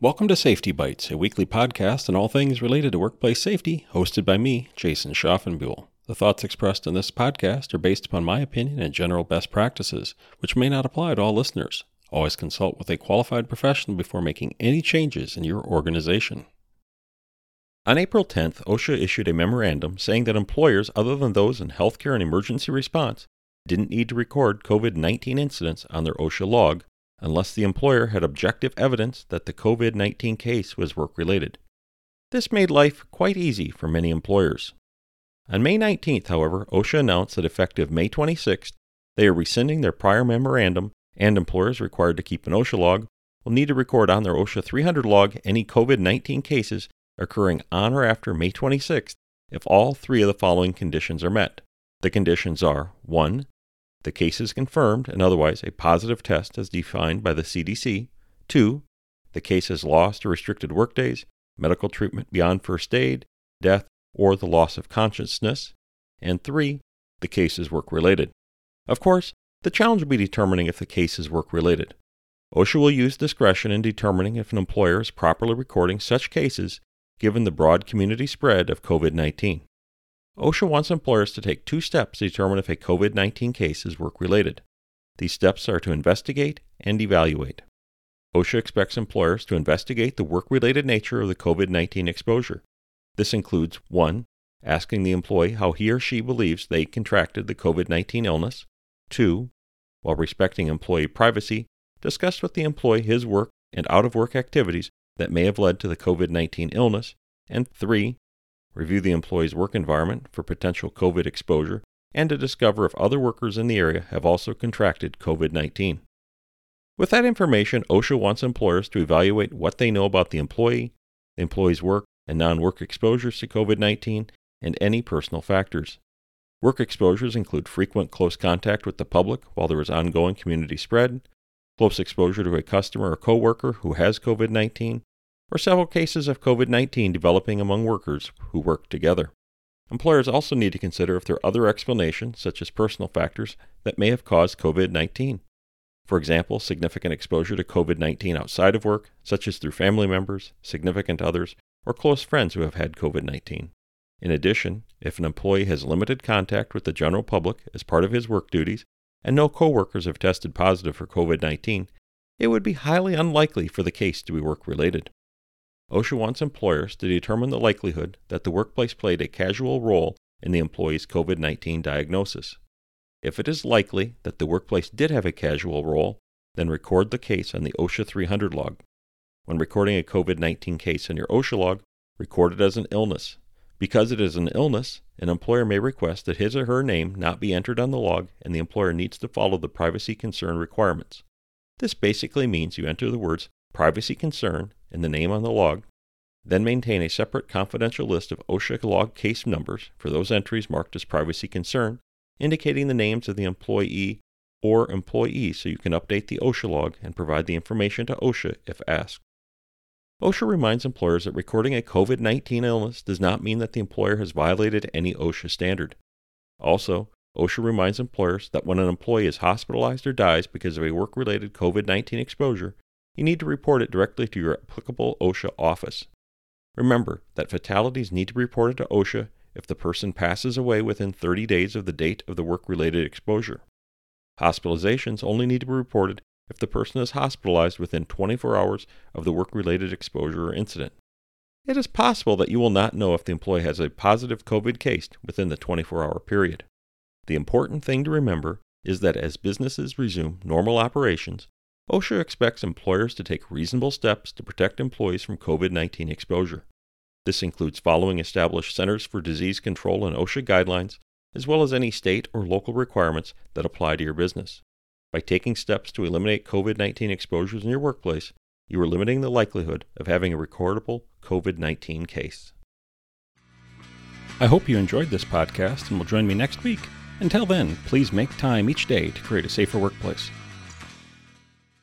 Welcome to Safety Bites, a weekly podcast on all things related to workplace safety, hosted by me, Jason Schaffenbuhl. The thoughts expressed in this podcast are based upon my opinion and general best practices, which may not apply to all listeners. Always consult with a qualified professional before making any changes in your organization. On April 10th, OSHA issued a memorandum saying that employers other than those in healthcare and emergency response didn't need to record COVID 19 incidents on their OSHA log unless the employer had objective evidence that the COVID 19 case was work related. This made life quite easy for many employers. On May 19th, however, OSHA announced that effective May 26th, they are rescinding their prior memorandum, and employers required to keep an OSHA log will need to record on their OSHA 300 log any COVID 19 cases occurring on or after May 26th if all three of the following conditions are met. The conditions are 1. The case is confirmed and otherwise a positive test as defined by the CDC. 2. The case has lost or restricted workdays, medical treatment beyond first aid, death, or the loss of consciousness. And 3. The case is work related. Of course, the challenge will be determining if the case is work related. OSHA will use discretion in determining if an employer is properly recording such cases given the broad community spread of COVID 19. OSHA wants employers to take two steps to determine if a COVID 19 case is work related. These steps are to investigate and evaluate. OSHA expects employers to investigate the work related nature of the COVID 19 exposure. This includes 1. Asking the employee how he or she believes they contracted the COVID 19 illness. 2. While respecting employee privacy, discuss with the employee his work and out of work activities that may have led to the COVID 19 illness. And 3 review the employee's work environment for potential COVID exposure, and to discover if other workers in the area have also contracted COVID 19. With that information, OSHA wants employers to evaluate what they know about the employee, the employee's work and non work exposures to COVID 19, and any personal factors. Work exposures include frequent close contact with the public while there is ongoing community spread, close exposure to a customer or coworker who has COVID 19, or several cases of COVID 19 developing among workers who work together. Employers also need to consider if there are other explanations, such as personal factors, that may have caused COVID 19. For example, significant exposure to COVID 19 outside of work, such as through family members, significant others, or close friends who have had COVID 19. In addition, if an employee has limited contact with the general public as part of his work duties and no coworkers have tested positive for COVID 19, it would be highly unlikely for the case to be work related. OSHA wants employers to determine the likelihood that the workplace played a casual role in the employee's COVID 19 diagnosis. If it is likely that the workplace did have a casual role, then record the case on the OSHA 300 log. When recording a COVID 19 case in your OSHA log, record it as an illness. Because it is an illness, an employer may request that his or her name not be entered on the log, and the employer needs to follow the privacy concern requirements. This basically means you enter the words privacy concern and the name on the log, then maintain a separate confidential list of OSHA log case numbers for those entries marked as privacy concern, indicating the names of the employee or employees so you can update the OSHA log and provide the information to OSHA if asked. OSHA reminds employers that recording a COVID 19 illness does not mean that the employer has violated any OSHA standard. Also, OSHA reminds employers that when an employee is hospitalized or dies because of a work related COVID 19 exposure, you need to report it directly to your applicable OSHA office. Remember that fatalities need to be reported to OSHA if the person passes away within 30 days of the date of the work related exposure. Hospitalizations only need to be reported if the person is hospitalized within 24 hours of the work related exposure or incident. It is possible that you will not know if the employee has a positive COVID case within the 24 hour period. The important thing to remember is that as businesses resume normal operations, OSHA expects employers to take reasonable steps to protect employees from COVID 19 exposure. This includes following established Centers for Disease Control and OSHA guidelines, as well as any state or local requirements that apply to your business. By taking steps to eliminate COVID 19 exposures in your workplace, you are limiting the likelihood of having a recordable COVID 19 case. I hope you enjoyed this podcast and will join me next week. Until then, please make time each day to create a safer workplace.